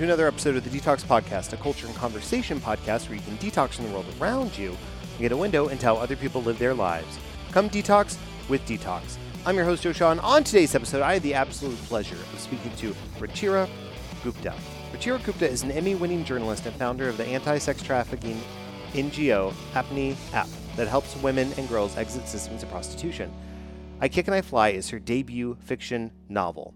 to another episode of the Detox Podcast, a culture and conversation podcast where you can detox from the world around you and get a window into how other people live their lives. Come detox with Detox. I'm your host, Joe and on today's episode, I had the absolute pleasure of speaking to Ruchira Gupta. Ruchira Gupta is an Emmy winning journalist and founder of the anti sex trafficking NGO Apne Aap that helps women and girls exit systems of prostitution. I Kick and I Fly is her debut fiction novel.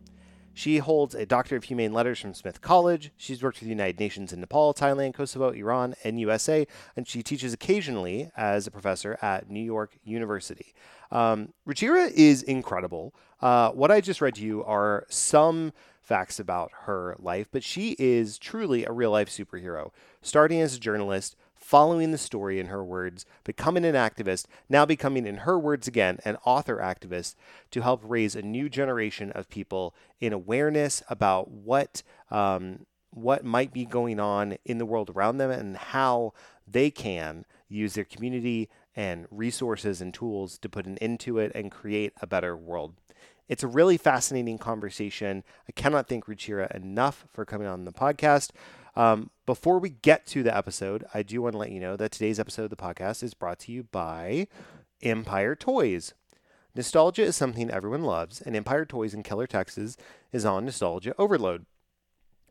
She holds a Doctor of Humane Letters from Smith College. She's worked with the United Nations in Nepal, Thailand, Kosovo, Iran, and USA, and she teaches occasionally as a professor at New York University. Um, Ruchira is incredible. Uh, what I just read to you are some facts about her life, but she is truly a real life superhero. Starting as a journalist, following the story in her words, becoming an activist, now becoming, in her words again, an author activist to help raise a new generation of people in awareness about what um, what might be going on in the world around them and how they can use their community and resources and tools to put an end to it and create a better world. It's a really fascinating conversation. I cannot thank Ruchira enough for coming on the podcast. Um, before we get to the episode, I do want to let you know that today's episode of the podcast is brought to you by Empire Toys. Nostalgia is something everyone loves, and Empire Toys in Keller, Texas is on nostalgia overload.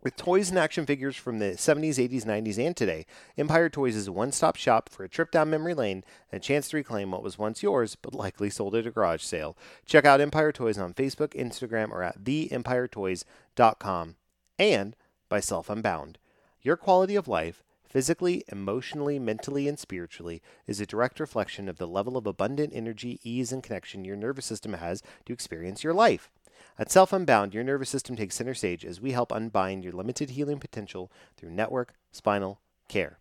With toys and action figures from the 70s, 80s, 90s, and today, Empire Toys is a one stop shop for a trip down memory lane and a chance to reclaim what was once yours but likely sold at a garage sale. Check out Empire Toys on Facebook, Instagram, or at theempiretoys.com and by Self Unbound. Your quality of life, physically, emotionally, mentally, and spiritually, is a direct reflection of the level of abundant energy, ease, and connection your nervous system has to experience your life. At Self Unbound, your nervous system takes center stage as we help unbind your limited healing potential through network spinal care.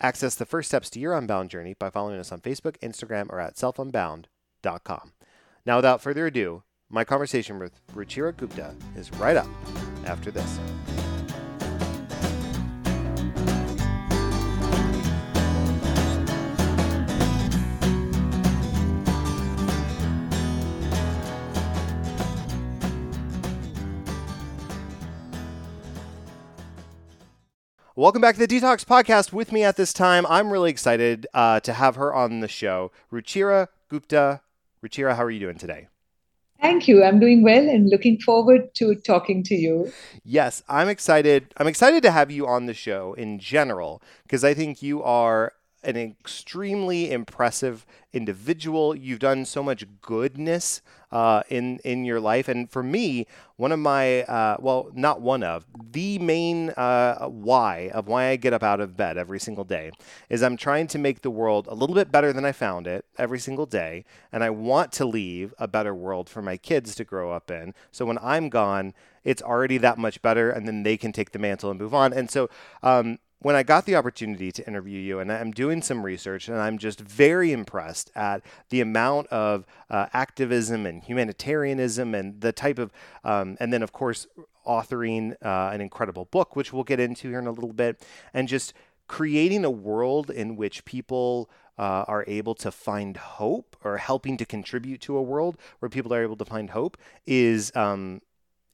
Access the first steps to your Unbound journey by following us on Facebook, Instagram, or at selfunbound.com. Now, without further ado, my conversation with Ruchira Gupta is right up after this. Welcome back to the Detox Podcast. With me at this time, I'm really excited uh, to have her on the show, Ruchira Gupta. Ruchira, how are you doing today? Thank you. I'm doing well and looking forward to talking to you. Yes, I'm excited. I'm excited to have you on the show in general because I think you are an extremely impressive individual. You've done so much goodness uh, in in your life, and for me, one of my uh, well, not one of the main uh, why of why I get up out of bed every single day is I'm trying to make the world a little bit better than I found it every single day, and I want to leave a better world for my kids to grow up in. So when I'm gone, it's already that much better, and then they can take the mantle and move on. And so um, when I got the opportunity to interview you, and I'm doing some research, and I'm just very impressed at the amount of uh, activism and humanitarianism and the type of, um, and then of course, authoring uh, an incredible book, which we'll get into here in a little bit, and just creating a world in which people uh, are able to find hope or helping to contribute to a world where people are able to find hope is um,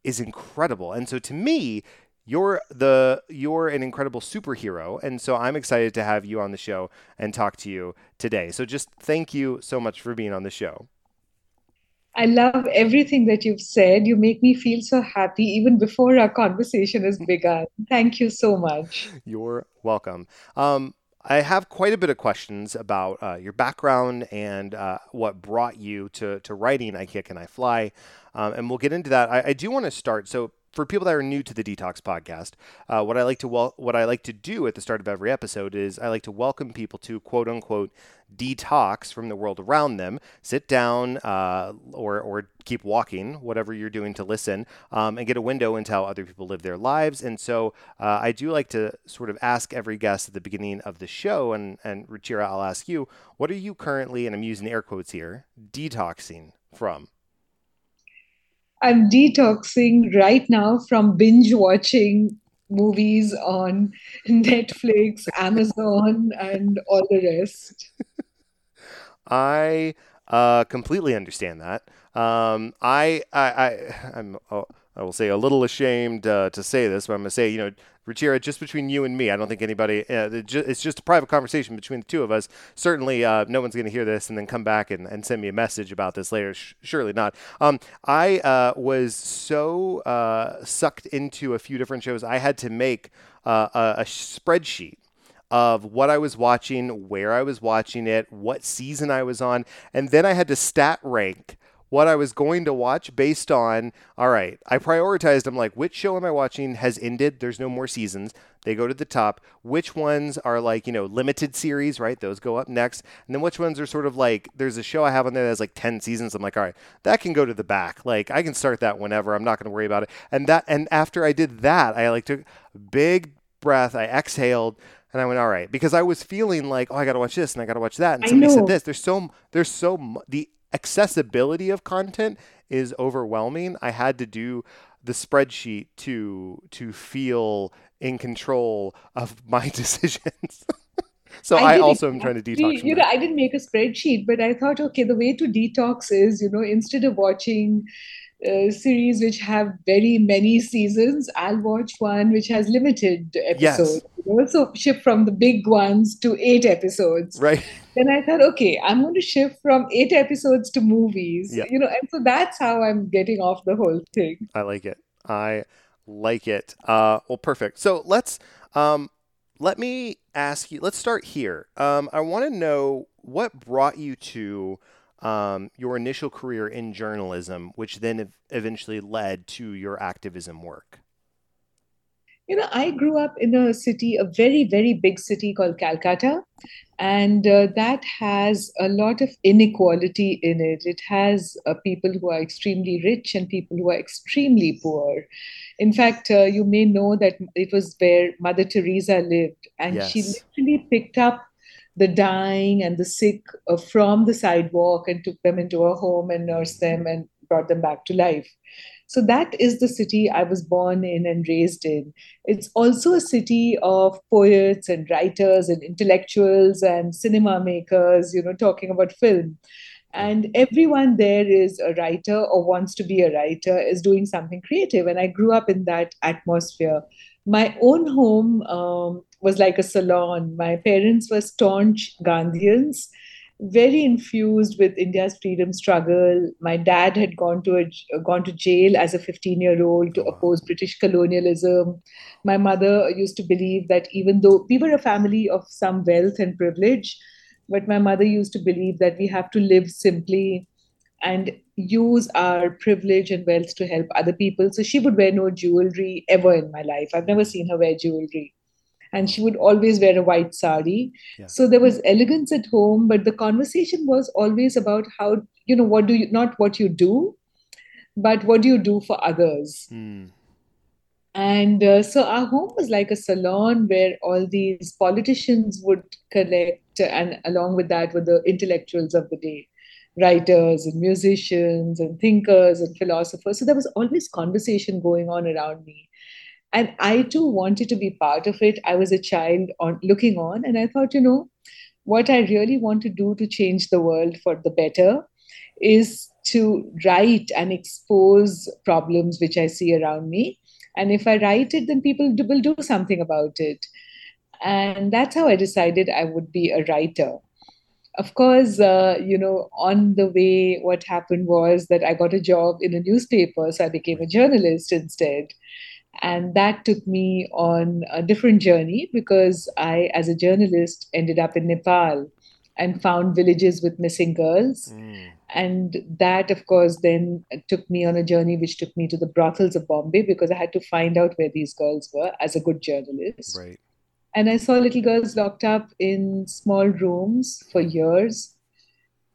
is incredible. And so to me, you're the you're an incredible superhero and so i'm excited to have you on the show and talk to you today so just thank you so much for being on the show i love everything that you've said you make me feel so happy even before our conversation has begun thank you so much you're welcome um, I have quite a bit of questions about uh, your background and uh, what brought you to, to writing I Kick and I Fly. Um, and we'll get into that. I, I do want to start. So, for people that are new to the Detox podcast, uh, what I like to wel- what I like to do at the start of every episode is I like to welcome people to quote unquote detox from the world around them. Sit down uh, or or keep walking, whatever you're doing to listen, um, and get a window into how other people live their lives. And so uh, I do like to sort of ask every guest at the beginning of the show, and and Ruchira, I'll ask you, what are you currently, and I'm using air quotes here, detoxing from? I'm detoxing right now from binge watching movies on Netflix, Amazon, and all the rest. I uh, completely understand that. Um, I, I, I, I'm, oh, I will say a little ashamed uh, to say this, but I'm going to say, you know, Ruchira, just between you and me, I don't think anybody. Uh, it's just a private conversation between the two of us. Certainly, uh, no one's going to hear this and then come back and, and send me a message about this later. Sh- surely not. Um, I uh, was so uh, sucked into a few different shows, I had to make uh, a, a spreadsheet of what I was watching, where I was watching it, what season I was on, and then I had to stat rank what I was going to watch based on, all right, I prioritized them like, which show am I watching has ended? There's no more seasons. They go to the top. Which ones are like, you know, limited series, right? Those go up next. And then which ones are sort of like, there's a show I have on there that has like 10 seasons. I'm like, all right, that can go to the back. Like, I can start that whenever. I'm not going to worry about it. And that, and after I did that, I like took a big breath. I exhaled and I went, all right, because I was feeling like, oh, I got to watch this and I got to watch that. And somebody said this. There's so, there's so, the accessibility of content is overwhelming. I had to do the spreadsheet to to feel in control of my decisions. so I, I also am trying to detox. You know, I didn't make a spreadsheet, but I thought, okay, the way to detox is, you know, instead of watching uh, series which have very many seasons, I'll watch one which has limited episodes. Yes. You know? So shift from the big ones to eight episodes. Right. Then I thought, okay, I'm going to shift from eight episodes to movies. Yeah. You know, and so that's how I'm getting off the whole thing. I like it. I like it. Uh, well, perfect. So let's um, let me ask you. Let's start here. Um, I want to know what brought you to um, your initial career in journalism, which then eventually led to your activism work? You know, I grew up in a city, a very, very big city called Calcutta, and uh, that has a lot of inequality in it. It has uh, people who are extremely rich and people who are extremely poor. In fact, uh, you may know that it was where Mother Teresa lived, and yes. she literally picked up the dying and the sick uh, from the sidewalk and took them into a home and nursed them and brought them back to life. So that is the city I was born in and raised in. It's also a city of poets and writers and intellectuals and cinema makers, you know, talking about film. And everyone there is a writer or wants to be a writer, is doing something creative. And I grew up in that atmosphere. My own home um, was like a salon. My parents were staunch Gandhians, very infused with India's freedom struggle. My dad had gone to a, gone to jail as a 15 year old to oppose British colonialism. My mother used to believe that even though we were a family of some wealth and privilege, but my mother used to believe that we have to live simply and use our privilege and wealth to help other people. So she would wear no jewelry ever in my life. I've never seen her wear jewelry and she would always wear a white sari. Yeah. So there was elegance at home, but the conversation was always about how, you know, what do you, not what you do, but what do you do for others. Mm. And uh, so our home was like a salon where all these politicians would collect, and along with that were the intellectuals of the day writers and musicians and thinkers and philosophers. So there was always conversation going on around me and i too wanted to be part of it. I was a child on looking on and i thought you know what i really want to do to change the world for the better is to write and expose problems which i see around me. And if i write it then people will do something about it. And that's how i decided i would be a writer. Of course uh, you know on the way what happened was that i got a job in a newspaper so i became a journalist instead and that took me on a different journey because I, as a journalist, ended up in Nepal and found villages with missing girls. Mm. And that, of course, then took me on a journey which took me to the brothels of Bombay because I had to find out where these girls were as a good journalist. Right. And I saw little girls locked up in small rooms for years.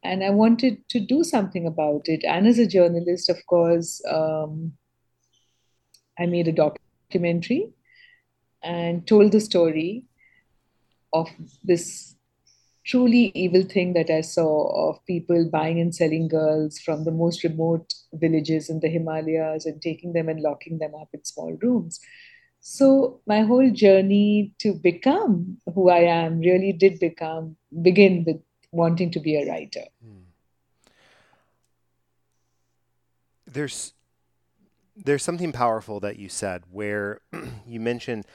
And I wanted to do something about it. And as a journalist, of course, um, I made a documentary and told the story of this truly evil thing that I saw of people buying and selling girls from the most remote villages in the Himalayas and taking them and locking them up in small rooms. So my whole journey to become who I am really did become begin with wanting to be a writer. Hmm. There's there's something powerful that you said where you mentioned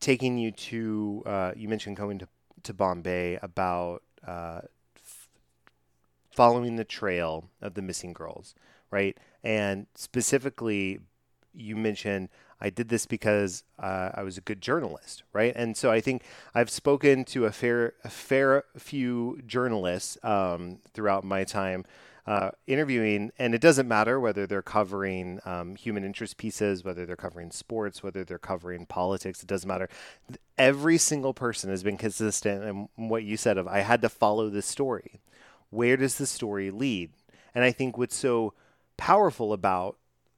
taking you to uh, you mentioned going to to Bombay about uh, f- following the trail of the missing girls, right? And specifically, you mentioned I did this because uh, I was a good journalist, right? And so I think I've spoken to a fair a fair few journalists um, throughout my time uh, interviewing, and it doesn't matter whether they're covering um, human interest pieces, whether they're covering sports, whether they're covering politics. It doesn't matter. Every single person has been consistent in what you said of I had to follow this story. Where does the story lead? And I think what's so powerful about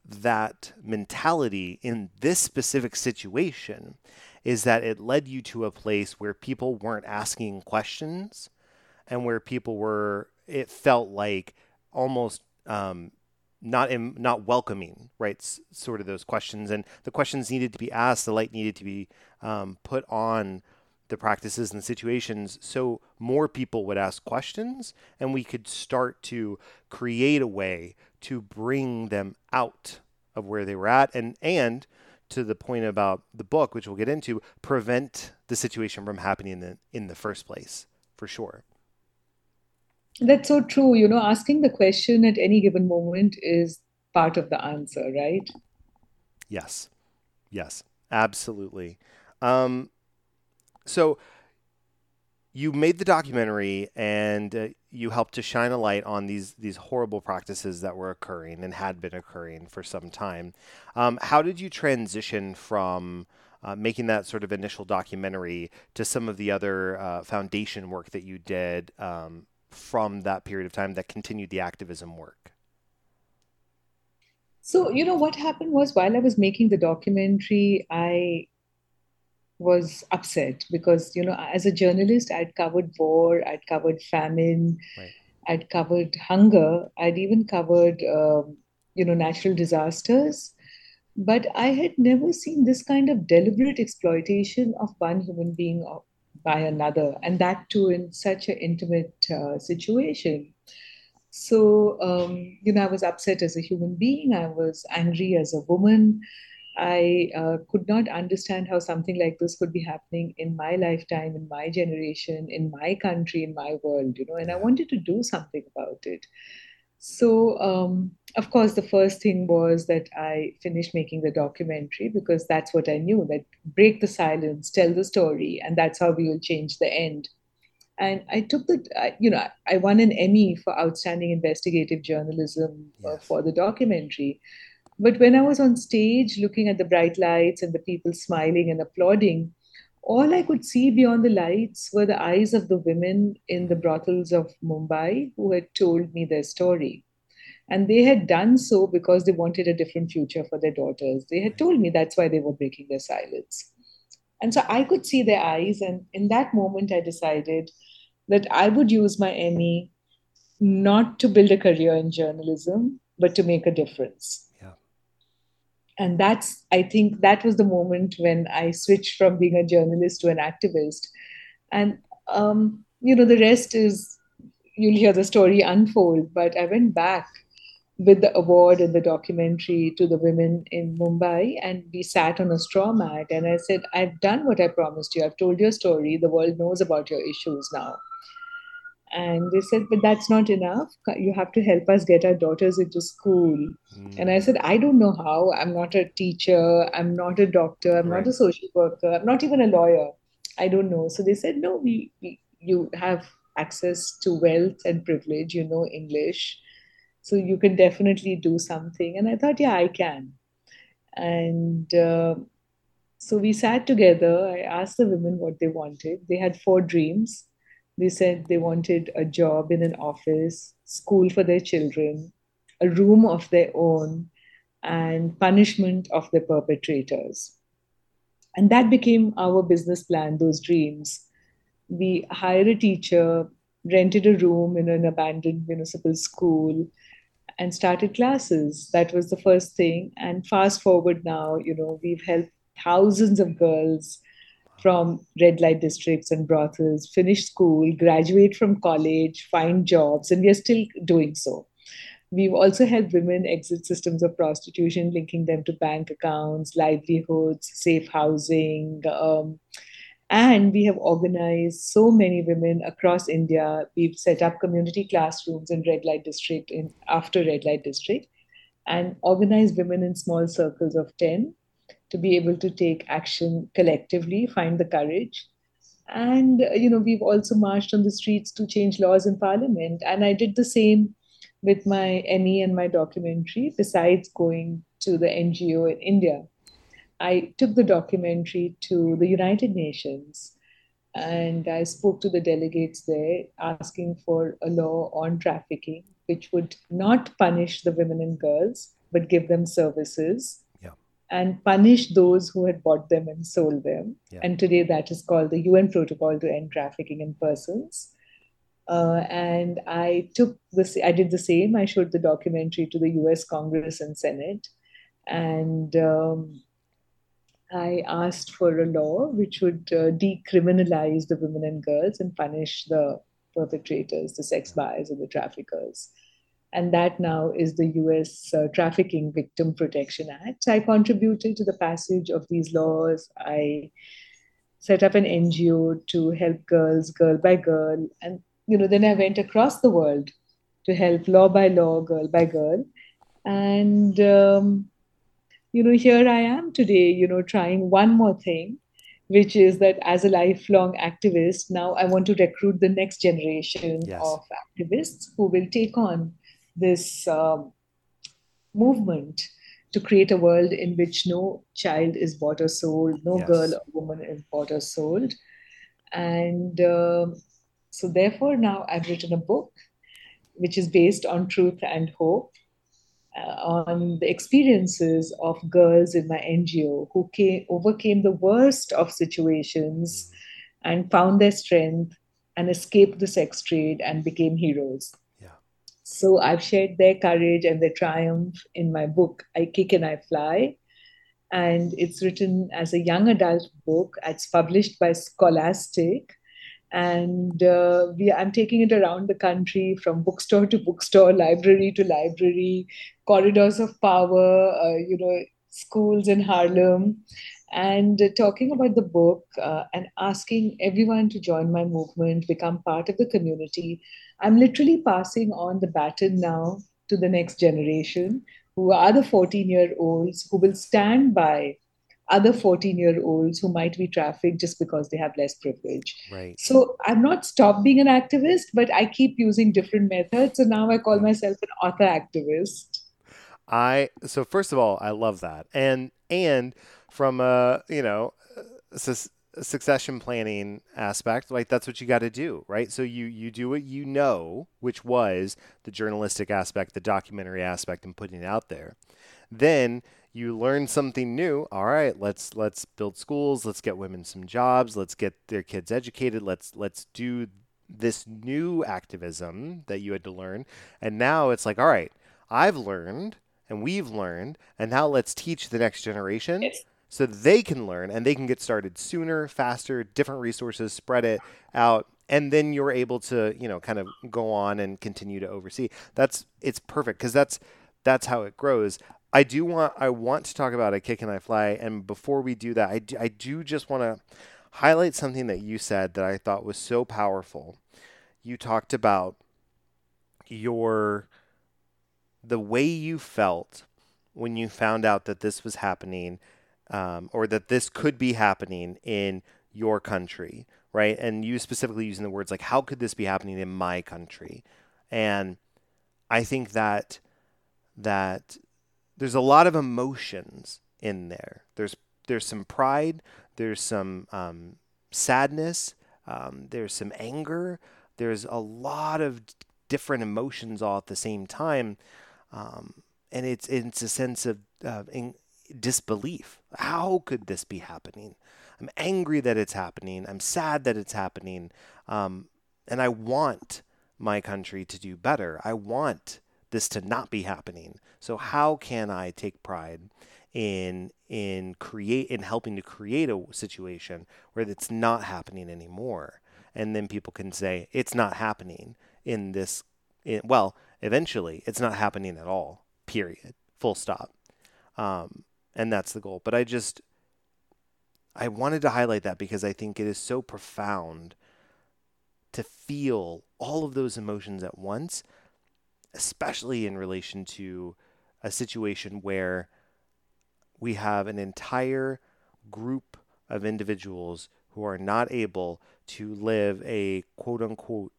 that mentality in this specific situation is that it led you to a place where people weren't asking questions and where people were it felt like almost um, not in, not welcoming, right? S- sort of those questions, and the questions needed to be asked. The light needed to be um, put on the practices and situations, so more people would ask questions, and we could start to create a way to bring them out of where they were at, and and to the point about the book, which we'll get into, prevent the situation from happening in the in the first place, for sure. That's so true. You know, asking the question at any given moment is part of the answer, right? Yes. Yes, absolutely. Um, so you made the documentary and uh, you helped to shine a light on these these horrible practices that were occurring and had been occurring for some time. Um, how did you transition from uh, making that sort of initial documentary to some of the other uh, foundation work that you did um, from that period of time that continued the activism work? So, you know, what happened was while I was making the documentary, I was upset because, you know, as a journalist, I'd covered war, I'd covered famine, right. I'd covered hunger, I'd even covered, um, you know, natural disasters. But I had never seen this kind of deliberate exploitation of one human being by another, and that too in such an intimate uh, situation. So, um, you know, I was upset as a human being, I was angry as a woman. I uh, could not understand how something like this could be happening in my lifetime, in my generation, in my country, in my world, you know, and I wanted to do something about it. So, um, of course, the first thing was that I finished making the documentary because that's what I knew that break the silence, tell the story, and that's how we will change the end. And I took the, you know, I won an Emmy for outstanding investigative journalism yes. for the documentary. But when I was on stage looking at the bright lights and the people smiling and applauding, all I could see beyond the lights were the eyes of the women in the brothels of Mumbai who had told me their story. And they had done so because they wanted a different future for their daughters. They had told me that's why they were breaking their silence. And so I could see their eyes. And in that moment, I decided that I would use my Emmy not to build a career in journalism, but to make a difference Yeah. and that's i think that was the moment when i switched from being a journalist to an activist and um, you know the rest is you'll hear the story unfold but i went back with the award and the documentary to the women in mumbai and we sat on a straw mat and i said i've done what i promised you i've told your story the world knows about your issues now and they said, but that's not enough. You have to help us get our daughters into school. Mm. And I said, I don't know how. I'm not a teacher. I'm not a doctor. I'm right. not a social worker. I'm not even a lawyer. I don't know. So they said, no, we, we, you have access to wealth and privilege. You know English. So you can definitely do something. And I thought, yeah, I can. And uh, so we sat together. I asked the women what they wanted. They had four dreams they said they wanted a job in an office, school for their children, a room of their own, and punishment of the perpetrators. And that became our business plan, those dreams. We hired a teacher, rented a room in an abandoned municipal school, and started classes. That was the first thing. And fast forward now, you know, we've helped thousands of girls from red light districts and brothels, finish school, graduate from college, find jobs, and we are still doing so. We've also helped women exit systems of prostitution, linking them to bank accounts, livelihoods, safe housing. Um, and we have organized so many women across India. We've set up community classrooms in red light district, in after red light district, and organized women in small circles of 10 to be able to take action collectively, find the courage. And, uh, you know, we've also marched on the streets to change laws in parliament. And I did the same with my Emmy and my documentary, besides going to the NGO in India. I took the documentary to the United Nations and I spoke to the delegates there asking for a law on trafficking, which would not punish the women and girls, but give them services Yeah. and punish those who had bought them and sold them. Yeah. And today that is called the UN Protocol to End Trafficking in Persons. Uh, and I took this, I did the same. I showed the documentary to the US Congress and Senate. And um, I asked for a law which would uh, decriminalize the women and girls and punish the perpetrators, the sex buyers, and the traffickers. And that now is the US uh, Trafficking Victim Protection Act. I contributed to the passage of these laws. I set up an NGO to help girls, girl by girl. And, you know, then I went across the world to help law by law, girl by girl. And, um, you know, here I am today, you know, trying one more thing, which is that as a lifelong activist, now I want to recruit the next generation Yes. of activists who will take on this um, movement to create a world in which no child is bought or sold, no Yes. girl or woman is bought or sold. And um, so, therefore, now I've written a book which is based on truth and hope uh, on the experiences of girls in my NGO who came, overcame the worst of situations and found their strength and escaped the sex trade and became heroes. Yeah. So I've shared their courage and their triumph in my book, I Kick and I Fly. And it's written as a young adult book. It's published by Scholastic. And uh, we, I'm taking it around the country from bookstore to bookstore, library to library, corridors of power, uh, you know, schools in Harlem, and uh, talking about the book uh, and asking everyone to join my movement, become part of the community. I'm literally passing on the baton now to the next generation, who are the 14 year olds who will stand by other 14 year olds who might be trafficked just because they have less privilege. Right. So I've not stopped being an activist, but I keep using different methods. So now I call myself an author activist. I so first of all, I love that, and and from a you know succession planning aspect, like that's what you got to do, right? So you you do what you know, which was the journalistic aspect, the documentary aspect, and putting it out there. Then you learn something new. All right, let's let's build schools. Let's get women some jobs. Let's get their kids educated. Let's let's do this new activism that you had to learn. And now it's like, all right, I've learned and we've learned, and now let's teach the next generation Yes. so they can learn and they can get started sooner, faster, different resources, spread it out. And then you're able to, you know, kind of go on and continue to oversee. That's it's perfect because that's that's how it grows. I do want I want to talk about a kick and I fly, and before we do that, I do, I do just want to highlight something that you said that I thought was so powerful. You talked about your the way you felt when you found out that this was happening, um, or that this could be happening in your country, right? And you specifically using the words like, "How could this be happening in my country?" And I think that that there's a lot of emotions in there. There's there's some pride. There's some um, sadness. Um, there's some anger. There's a lot of different emotions all at the same time, um, and it's it's a sense of uh, disbelief. How could this be happening? I'm angry that it's happening. I'm sad that it's happening, um, and I want my country to do better. I want this to not be happening. So how can I take pride in in create in helping to create a situation where it's not happening anymore? And then people can say it's not happening in this It, well, eventually, it's not happening at all. Period. Full stop. Um, and that's the goal. But I just I wanted to highlight that because I think it is so profound to feel all of those emotions at once, especially in relation to a situation where we have an entire group of individuals who are not able to live a quote unquote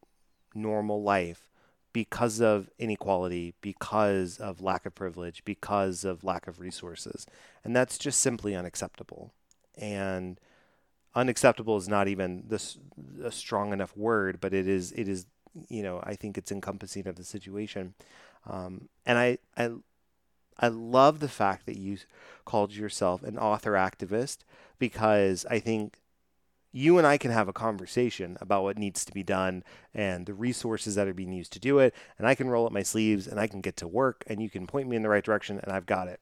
normal life because of inequality, because of lack of privilege, because of lack of resources. And that's just simply unacceptable. And unacceptable is not even this a strong enough word, but it is it is you know I think it's encompassing of the situation. Um, and I, I I love the fact that you called yourself an author activist because I think you and I can have a conversation about what needs to be done and the resources that are being used to do it. And I can roll up my sleeves and I can get to work and you can point me in the right direction and I've got it.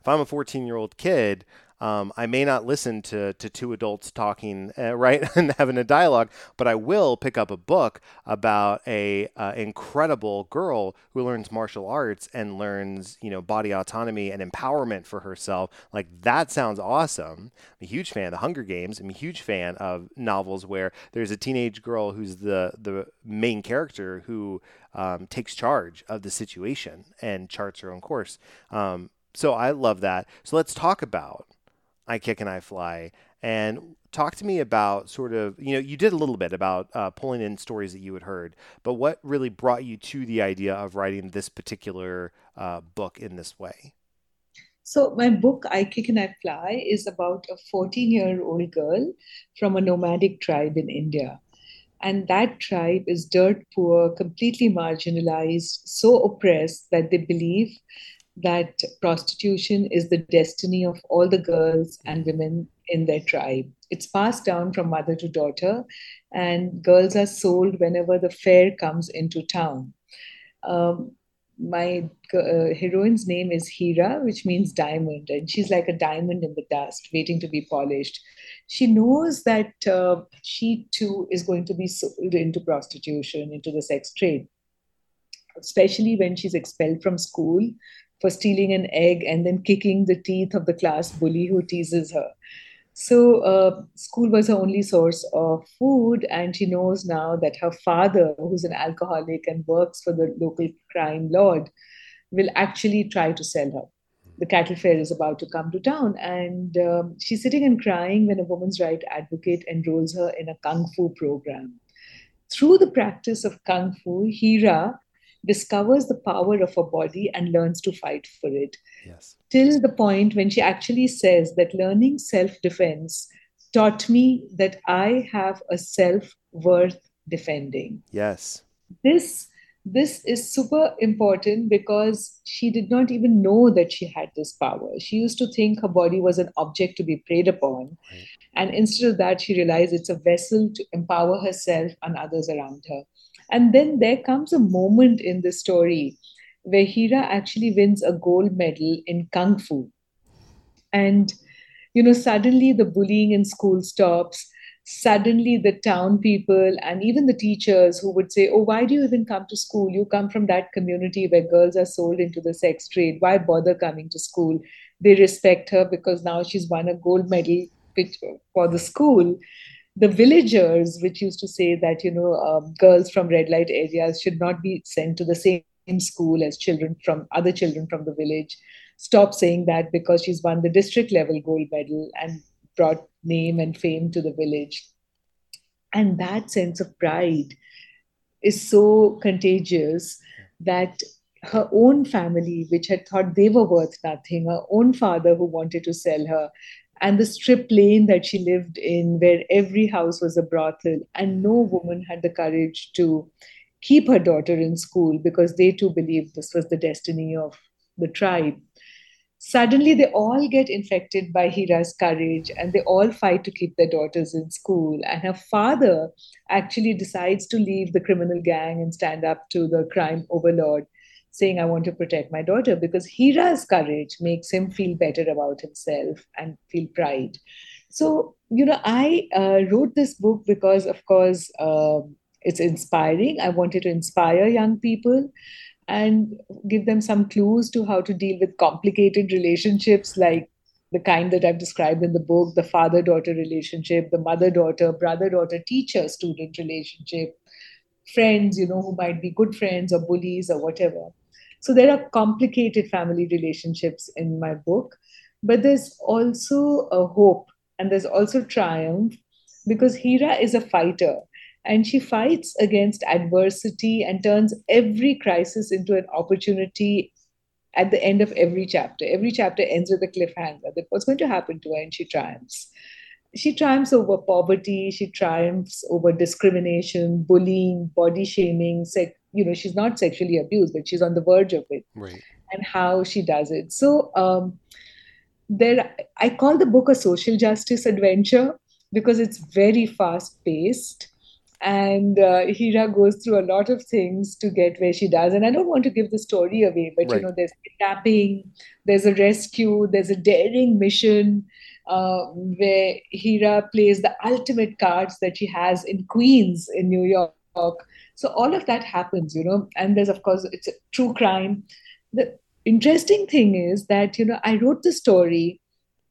If I'm a 14 year old kid, um, I may not listen to, to two adults talking, uh, right, and having a dialogue, but I will pick up a book about a uh, incredible girl who learns martial arts and learns, you know, body autonomy and empowerment for herself. Like that sounds awesome. I'm a huge fan of the Hunger Games. I'm a huge fan of novels where there's a teenage girl who's the the main character who um, takes charge of the situation and charts her own course. Um, so I love that. So let's talk about I Kick and I Fly. And talk to me about sort of, you know, you did a little bit about uh, pulling in stories that you had heard, but what really brought you to the idea of writing this particular uh, book in this way? So, my book, I Kick and I Fly, is about a 14 year old girl from a nomadic tribe in India. And that tribe is dirt poor, completely marginalized, so oppressed that they believe that prostitution is the destiny of all the girls and women in their tribe. It's passed down from mother to daughter, and girls are sold whenever the fair comes into town. Um, my uh, heroine's name is Heera, which means diamond, and she's like a diamond in the dust, waiting to be polished. She knows that uh, she too is going to be sold into prostitution, into the sex trade, especially when she's expelled from school for stealing an egg and then kicking the teeth of the class bully who teases her. So, uh, school was her only source of food, and she knows now that her father, who's an alcoholic and works for the local crime lord, will actually try to sell her. The cattle fair is about to come to town, and um, she's sitting and crying when a woman's right advocate enrolls her in a kung fu program. Through the practice of kung fu, Heera discovers the power of her body and learns to fight for it. Yes. Till the point when she actually says that learning self defense taught me that I have a self worth defending. Yes. This this is super important because she did not even know that she had this power. She used to think her body was an object to be preyed upon. Right. And instead of that, she realized it's a vessel to empower herself and others around her. And then there comes a moment in the story where Heera actually wins a gold medal in Kung Fu. And, you know, suddenly the bullying in school stops. Suddenly, the town people and even the teachers who would say, Oh, why do you even come to school? You come from that community where girls are sold into the sex trade. Why bother coming to school? They respect her because now she's won a gold medal for the school the villagers, which used to say that you know um, girls from red light areas should not be sent to the same school as children from other children from the village, stopped saying that because she's won the district level gold medal and brought name and fame to the village. And that sense of pride is so contagious that her own family, which had thought they were worth nothing, her own father who wanted to sell her, and the strip lane that she lived in, where every house was a brothel, and no woman had the courage to keep her daughter in school because they too believed this was the destiny of the tribe. Suddenly, they all get infected by Heera's courage and they all fight to keep their daughters in school. And her father actually decides to leave the criminal gang and stand up to the crime overlord saying, I want to protect my daughter, because Heera's courage makes him feel better about himself and feel pride. So, you know, I uh, wrote this book because, of course, uh, it's inspiring. I wanted to inspire young people and give them some clues to how to deal with complicated relationships like the kind that I've described in the book the father daughter relationship, the mother daughter, brother daughter, teacher student relationship, friends, you know, who might be good friends or bullies or whatever. So there are complicated family relationships in my book, but there's also a hope and there's also triumph because Heera is a fighter and she fights against adversity and turns every crisis into an opportunity at the end of every chapter. Every chapter ends with a cliffhanger that what's going to happen to her, and she triumphs. She triumphs over poverty. She triumphs over discrimination, bullying, body shaming. Sex, you know, she's not sexually abused, but she's on the verge of it. Right. And how she does it. So um, there, I call the book a social justice adventure because it's very fast paced and uh, Heera goes through a lot of things to get where she does. And I don't want to give the story away, but right. you know, there's kidnapping, there's a rescue, there's a daring mission uh, where Heera plays the ultimate cards that she has in Queens in New York. So all of that happens, you know, and there's of course it's a true crime. The interesting thing is that you know I wrote the story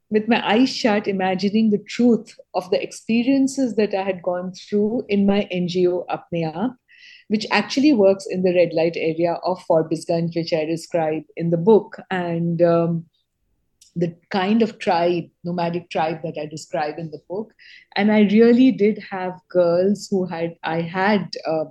with my eyes shut, imagining the truth of the experiences that I had gone through in my NGO Apne which actually works in the red light area of Forbesganj, which I describe in the book. And um, the kind of tribe, nomadic tribe that I describe in the book. And I really did have girls who had, I had uh,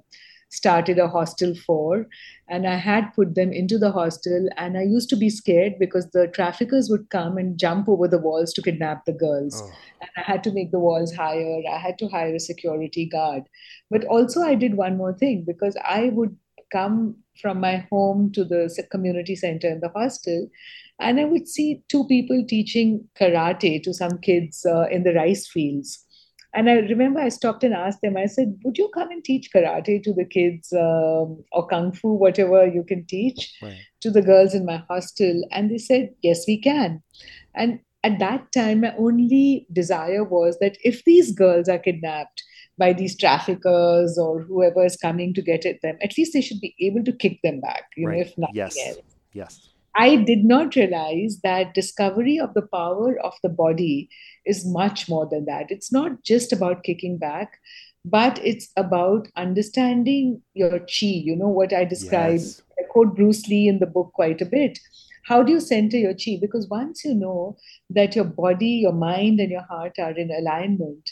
started a hostel for and i had put them into the hostel and i used to be scared because the traffickers would come and jump over the walls to kidnap the girls oh. and i had to make the walls higher i had to hire a security guard but also i did one more thing because i would come from my home to the community center in the hostel and i would see two people teaching karate to some kids uh, in the rice fields and I remember I stopped and asked them, I said, Would you come and teach karate to the kids um, or kung fu, whatever you can teach right. to the girls in my hostel? And they said, Yes, we can. And at that time, my only desire was that if these girls are kidnapped by these traffickers or whoever is coming to get at them, at least they should be able to kick them back, you right. know, if nothing yes. else. Yes. I did not realize that discovery of the power of the body is much more than that. It's not just about kicking back, but it's about understanding your chi. You know what I describe? Yes. I quote Bruce Lee in the book quite a bit. How do you center your chi? Because once you know that your body, your mind, and your heart are in alignment,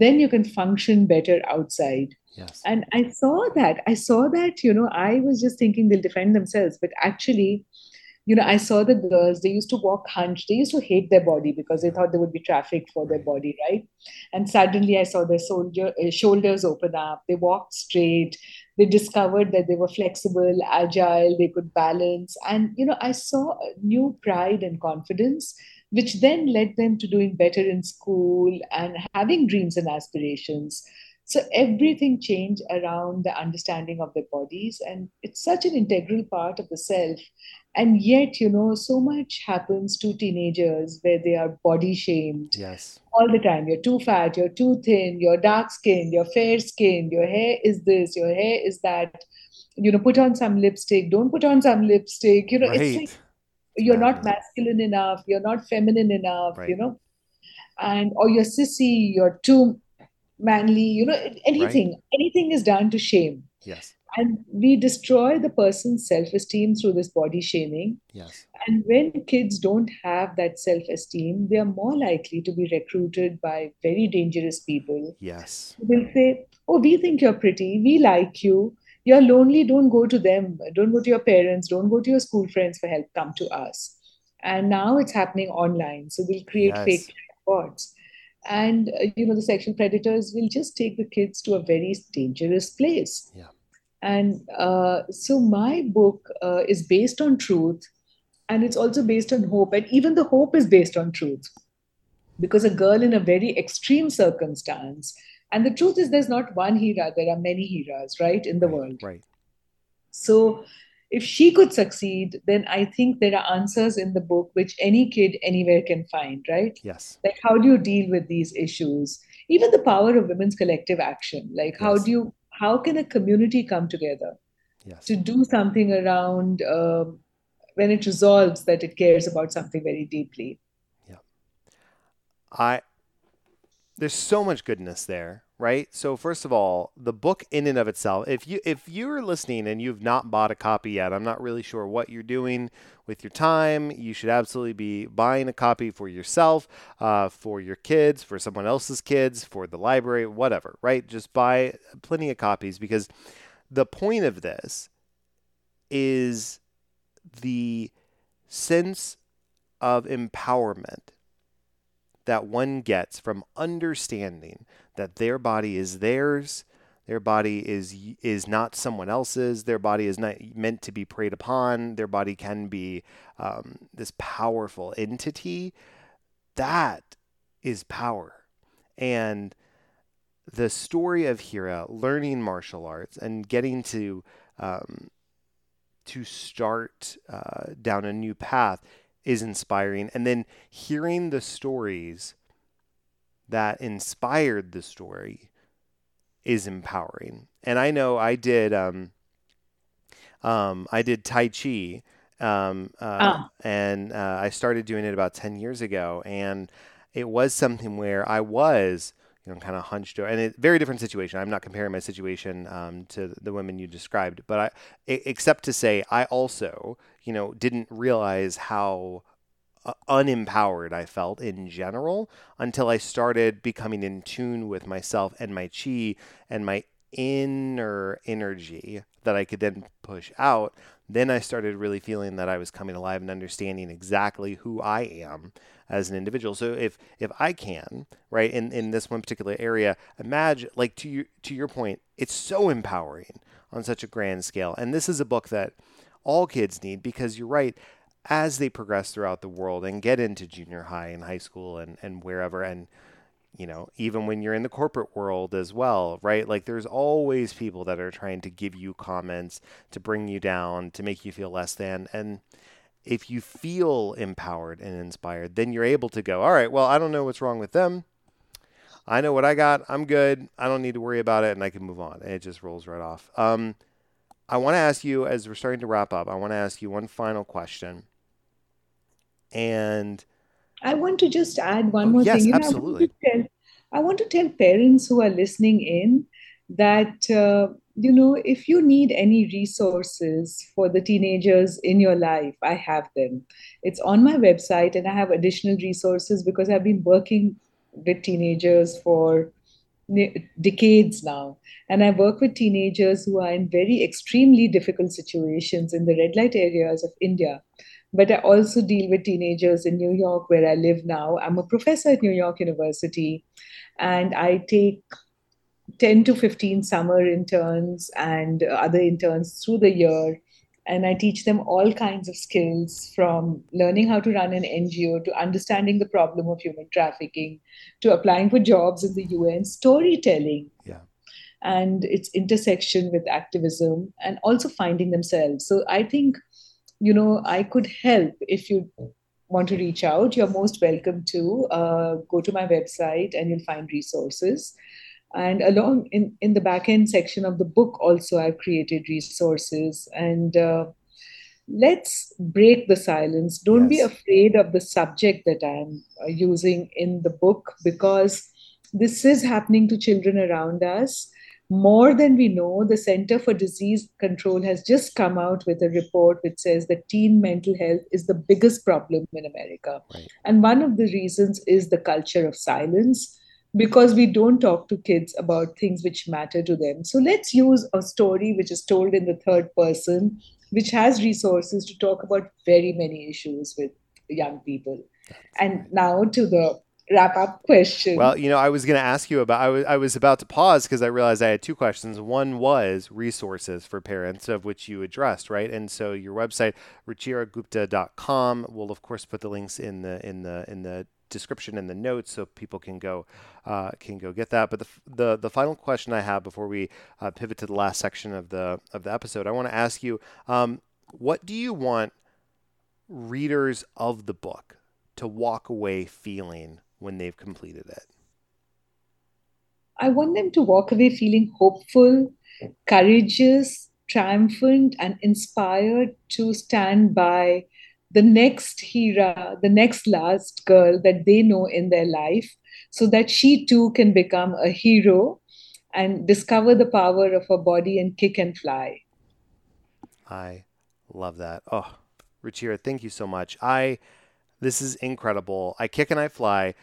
then you can function better outside. Yes. And I saw that. I saw that, you know, I was just thinking they'll defend themselves, but actually, you know, I saw the girls, they used to walk hunched. They used to hate their body because they thought there would be trafficked for their body, right? And suddenly I saw their soldier, uh, shoulders open up. They walked straight. They discovered that they were flexible, agile, they could balance. And, you know, I saw new pride and confidence, which then led them to doing better in school and having dreams and aspirations. So everything changed around the understanding of their bodies. And it's such an integral part of the self and yet you know so much happens to teenagers where they are body shamed yes all the time you're too fat you're too thin you're dark skinned you're fair skinned your hair is this your hair is that you know put on some lipstick don't put on some lipstick you know right. it's like you're not masculine enough. You're not feminine enough right. you know? And or you're sissy you're too manly you know anything. Right. anything is done to shame. Yes. And we destroy the person's self-esteem through this body shaming. Yes. And when kids don't have that self-esteem they are more likely to be recruited by very dangerous people. Yes. They'll say oh we think you're pretty. We like you you're lonely don't go to them. Don't go to your parents. Don't go to your school friends for help. Come to us. And now it's happening online. So we'll create yes. fake bots and uh, you know the sexual predators will just take the kids to a very dangerous place. Yeah. And uh, so my book uh, is based on truth. And it's also based on hope. And even the hope is based on truth. Because a girl in a very extreme circumstance, and the truth is there's not one Heera, there are many Heeras, right, in the right, world. Right. So if she could succeed, then I think there are answers in the book which any kid anywhere can find, right? Yes. Like how do you deal with these issues? Even the power of women's collective action. Like yes. how do you how can a community come together Yes. to do something around um, when it resolves that it cares about something very deeply. Yeah. I there's so much goodness there, right? So first of all, the book in and of itself, if you if you're listening and you've not bought a copy yet, I'm not really sure what you're doing with your time. You should absolutely be buying a copy for yourself, uh, for your kids, for someone else's kids, for the library, whatever, right? Just buy plenty of copies because the point of this is the sense of empowerment that one gets from understanding that their body is theirs their body is is not someone else's their body is not meant to be preyed upon their body can be um, this powerful entity that is power. And the story of Heera learning martial arts and getting to um, to start uh, down a new path is inspiring. And then hearing the stories that inspired the story is empowering. And I know I did um, um, I did Tai Chi. Um, uh, oh. And uh, I started doing it about 10 years ago. And it was something where I was you know, kind of hunched over, and a very different situation. I'm not comparing my situation um, to the women you described, but I, except to say, I also, you know, didn't realize how uh, unempowered I felt in general until I started becoming in tune with myself and my chi and my inner energy that I could then push out. Then I started really feeling that I was coming alive and understanding exactly who I am as an individual. So if if I can, right, in, in this one particular area, imagine like to your to your point, it's so empowering on such a grand scale. And this is a book that all kids need because you're right, as they progress throughout the world and get into junior high and high school and, and wherever and you know, even when you're in the corporate world as well, right? Like there's always people that are trying to give you comments, to bring you down, to make you feel less than. And if you feel empowered and inspired, then you're able to go, all right, well, I don't know what's wrong with them. I know what I got. I'm good. I don't need to worry about it, and I can move on. And it just rolls right off. Um, I want to ask you, as we're starting to wrap up, I want to ask you one final question. And I want to just add one oh, more yes, thing. You know, absolutely. I want, tell, I want, to tell, parents who are listening in that uh, you know, if you need any resources for the teenagers in your life, I have them. It's on my website, and I have additional resources because I've been working with teenagers for decades now. And I work with teenagers who are in very extremely difficult situations in the red light areas of India. But I also deal with teenagers in New York, where I live now. I'm a professor at New York University, and I take 10 to 15 summer interns and other interns through the year. And I teach them all kinds of skills from learning how to run an NGO to understanding the problem of human trafficking to applying for jobs in the UN, storytelling. Yeah. And its intersection with activism and also finding themselves. So I think, you know, I could help if you want to reach out. You're most welcome to uh, go to my website and you'll find resources and along in, in the back end section of the book also i've created resources and uh, let's break the silence don't yes. be afraid of the subject that i'm uh, using in the book because this is happening to children around us more than we know the center for disease control has just come out with a report which says that teen mental health is the biggest problem in america right. and one of the reasons is the culture of silence because we don't talk to kids about things which matter to them. So let's use a story which is told in the third person, which has resources to talk about very many issues with young people. And now to the wrap up question. Well, you know, I was going to ask you about, I was, I was about to pause because I realized I had two questions. One was resources for parents, of which you addressed, right? And so your website, ruchiragupta.com, will of course put the links in the, in the, in the description in the notes so people can go uh, can go get that. But the, the the final question I have before we uh, pivot to the last section of the of the episode, I want to ask you, um, what do you want readers of the book to walk away feeling when they've completed it? I want them to walk away feeling hopeful courageous, triumphant, and inspired to stand by the next Heera, the next last girl that they know in their life, so that she too can become a hero and discover the power of her body and kick and fly. I love that. Oh, Ruchira, thank you so much. I this is incredible. I kick and I fly.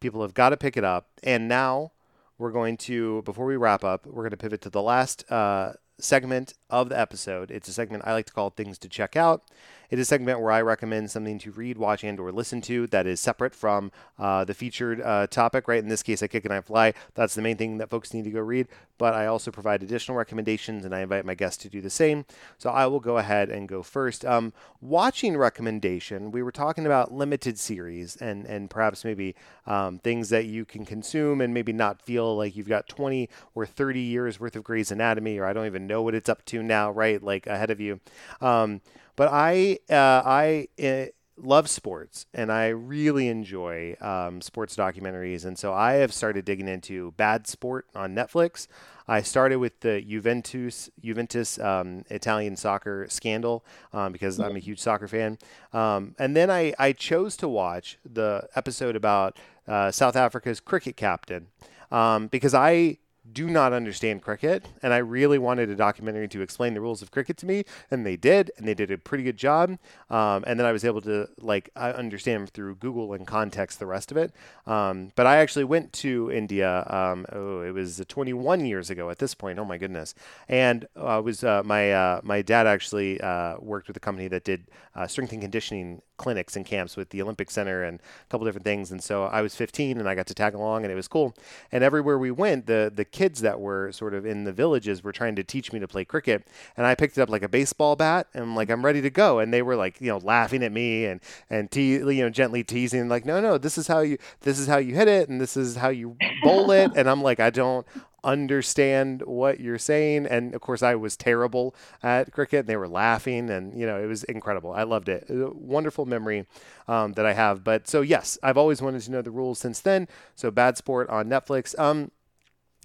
People have got to pick it up. And now we're going to, before we wrap up, we're going to pivot to the last uh, segment of the episode. It's a segment I like to call Things to Check Out. It is a segment where I recommend something to read, watch, and or listen to that is separate from uh, the featured uh, topic. Right in this case, I kick and I fly. That's the main thing that folks need to go read. But I also provide additional recommendations, and I invite my guests to do the same. So I will go ahead and go first. Um, watching recommendation. We were talking about limited series and and perhaps maybe um, things that you can consume and maybe not feel like you've got 20 or 30 years worth of Grey's Anatomy, or I don't even know what it's up to now, right? Like ahead of you. Um, but I uh, I uh, love sports and I really enjoy um, sports documentaries, and so I have started digging into Bad Sport on Netflix. I started with the Juventus Juventus um, Italian soccer scandal um, because I'm a huge soccer fan, um, and then I I chose to watch the episode about uh, South Africa's cricket captain um, because I do not understand cricket, and I really wanted a documentary to explain the rules of cricket to me, and they did, and they did a pretty good job. Um, and then I was able to like I understand through Google and context the rest of it. Um, but I actually went to India. Um, oh, it was 21 years ago at this point. Oh my goodness! And uh, was uh, my uh, my dad actually uh, worked with a company that did uh, strength and conditioning clinics and camps with the Olympic Center and a couple different things. And so I was 15 and I got to tag along and it was cool. And everywhere we went, the the kids that were sort of in the villages were trying to teach me to play cricket. And I picked it up like a baseball bat and I'm like, I'm ready to go. And they were like, you know, laughing at me and and te- you know gently teasing like, no, no, this is how you this is how you hit it and this is how you bowl it. And I'm like, I don't understand what you're saying. And of course, I was terrible at cricket. And they were laughing, and you know, it was incredible. I loved it. wonderful memory um, that I have. But so yes, I've always wanted to know the rules since then. So Bad Sport on Netflix. Um,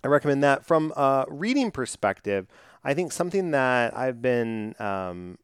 I recommend that from a reading perspective. I think something that I've been um,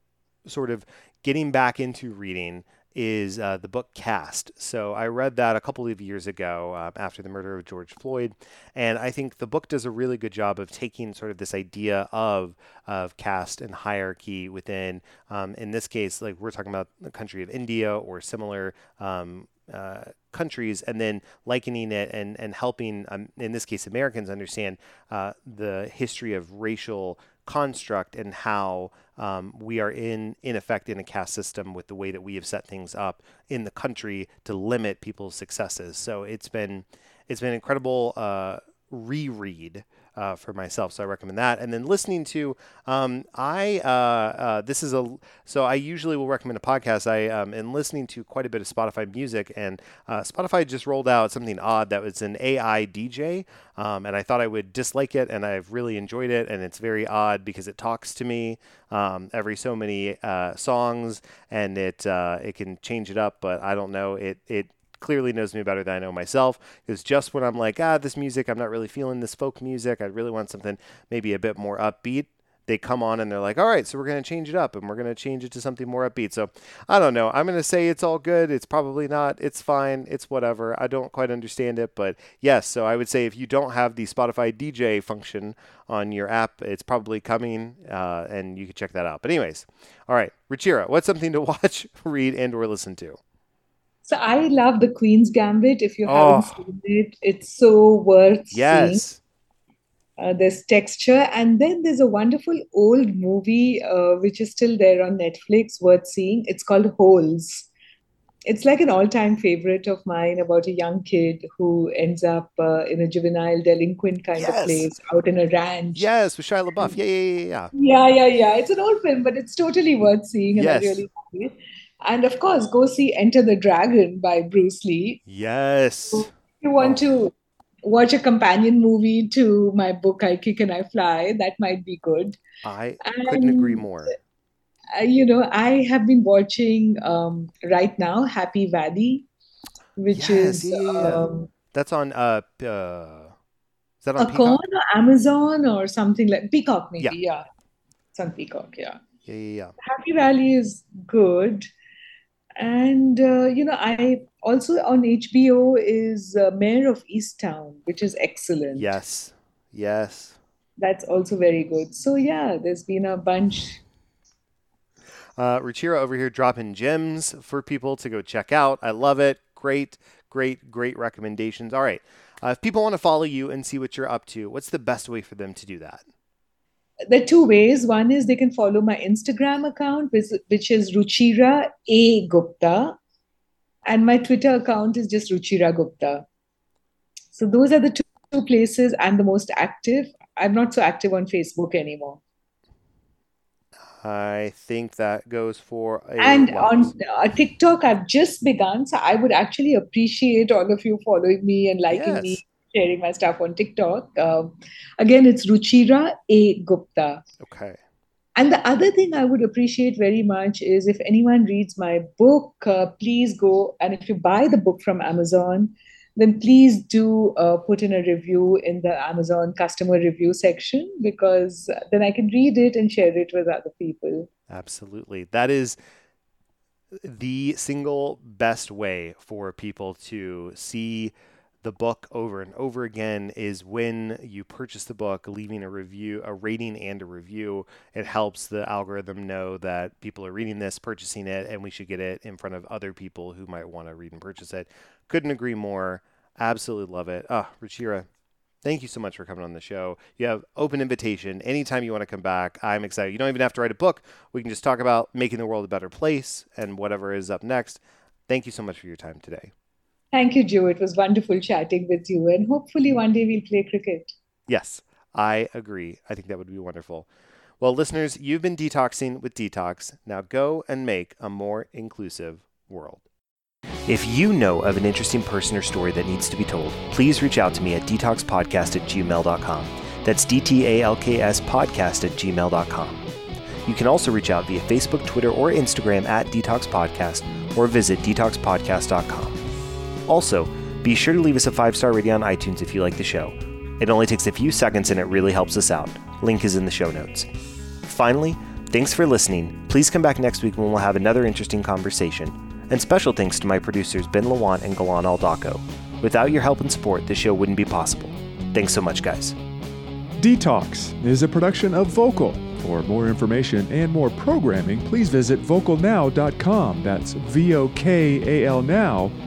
sort of getting back into reading is uh, the book Caste. So I read that a couple of years ago uh, after the murder of George Floyd, and I think the book does a really good job of taking sort of this idea of of caste and hierarchy within, um, in this case, like we're talking about the country of India or similar. Um, uh, countries and then likening it and, and helping, um, in this case, Americans understand uh, the history of racial construct and how um, we are in in effect in a caste system with the way that we have set things up in the country to limit people's successes. So it's been it's been incredible uh, reread uh, for myself. So I recommend that. And then listening to, um, I uh, uh, this is a so I usually will recommend a podcast. I um, am listening to quite a bit of Spotify music, and uh, Spotify just rolled out something odd that was an AI DJ, um, and I thought I would dislike it, and I've really enjoyed it. And it's very odd because it talks to me um, every so many uh, songs, and it uh, it can change it up, but I don't know it it clearly knows me better than I know myself. Because just when I'm like, ah, this music, I'm not really feeling this folk music. I really want something maybe a bit more upbeat. They come on and they're like, all right, so we're going to change it up and we're going to change it to something more upbeat. So I don't know. I'm going to say it's all good. It's probably not. It's fine. It's whatever. I don't quite understand it. But yes, so I would say if you don't have the Spotify DJ function on your app, it's probably coming uh, and you can check that out. But, anyways, all right, Ruchira, what's something to watch, read, and or listen to? So I love the Queen's Gambit. If you oh. haven't seen it, it's so worth yes. seeing. Uh, there's texture, and then there's a wonderful old movie uh, which is still there on Netflix, worth seeing. It's called Holes. It's like an all-time favorite of mine about a young kid who ends up uh, in a juvenile delinquent kind yes. of place out in a ranch. Yes, with Shia LaBeouf. Yeah, yeah, yeah, yeah. Yeah, yeah, yeah. It's an old film, but it's totally worth seeing, and yes. I really it. And of course, go see Enter the Dragon by Bruce Lee. Yes. If you want to watch a companion movie to my book, I Kick and I Fly, that might be good. I and, couldn't agree more. Uh, you know, I have been watching um, right now Happy Valley, which yes, is. Yeah. Um, That's on uh, uh, Is that on Acorn Peacock? or Amazon or something like Peacock, maybe. Yeah. Yeah. It's on Peacock, yeah. Yeah, yeah, yeah. Happy Valley is good. And, uh, you know, I also on HBO is uh, Mayor of Easttown, which is excellent. Yes. Yes. That's also very good. So, yeah, there's been a bunch. Uh, Ruchira over here dropping gems for people to go check out. I love it. Great, great, great recommendations. All right. Uh, if people want to follow you and see what you're up to, what's the best way for them to do that? There are two ways. One is they can follow my Instagram account, which, which is Ruchira A Gupta, and my Twitter account is just Ruchira Gupta. So those are the two, two places I'm the most active. I'm not so active on Facebook anymore. I think that goes for a And lot. on uh, TikTok, I've just begun. So I would actually appreciate all of you following me and liking Yes. me, sharing my stuff on TikTok. Um, again, it's Ruchira A Gupta. Okay. And the other thing I would appreciate very much is if anyone reads my book, uh, please go and if you buy the book from Amazon, then please do uh, put in a review in the Amazon customer review section because then I can read it and share it with other people. Absolutely. That is the single best way for people to see the book over and over again is when you purchase the book, leaving a review, a rating and a review. It helps the algorithm know that people are reading this, purchasing it, and we should get it in front of other people who might want to read and purchase it. Couldn't agree more. Absolutely love it. Ah, Ruchira, thank you so much for coming on the show. You have open invitation anytime you want to come back. I'm excited. You don't even have to write a book. We can just talk about making the world a better place and whatever is up next. Thank you so much for your time today. Thank you, Joe. It was wonderful chatting with you. And hopefully one day we'll play cricket. Yes, I agree. I think that would be wonderful. Well, listeners, you've been detoxing with Dtalks. Now go and make a more inclusive world. If you know of an interesting person or story that needs to be told, please reach out to me at dtalkspodcast at gmail.com. That's D T A L K S podcast at gmail.com. You can also reach out via Facebook, Twitter, or Instagram at Dtalks Podcast or visit dtalkspodcast.com. Also, be sure to leave us a five star rating on iTunes if you like the show. It only takes a few seconds and it really helps us out. Link is in the show notes. Finally, thanks for listening. Please come back next week when we'll have another interesting conversation. And special thanks to my producers Ben Lawant and Galan Aldaco. Without your help and support, this show wouldn't be possible. Thanks so much, guys. Dtalks is a production of Vokal. For more information and more programming, please visit vocalnow.com. That's V O K A L now.com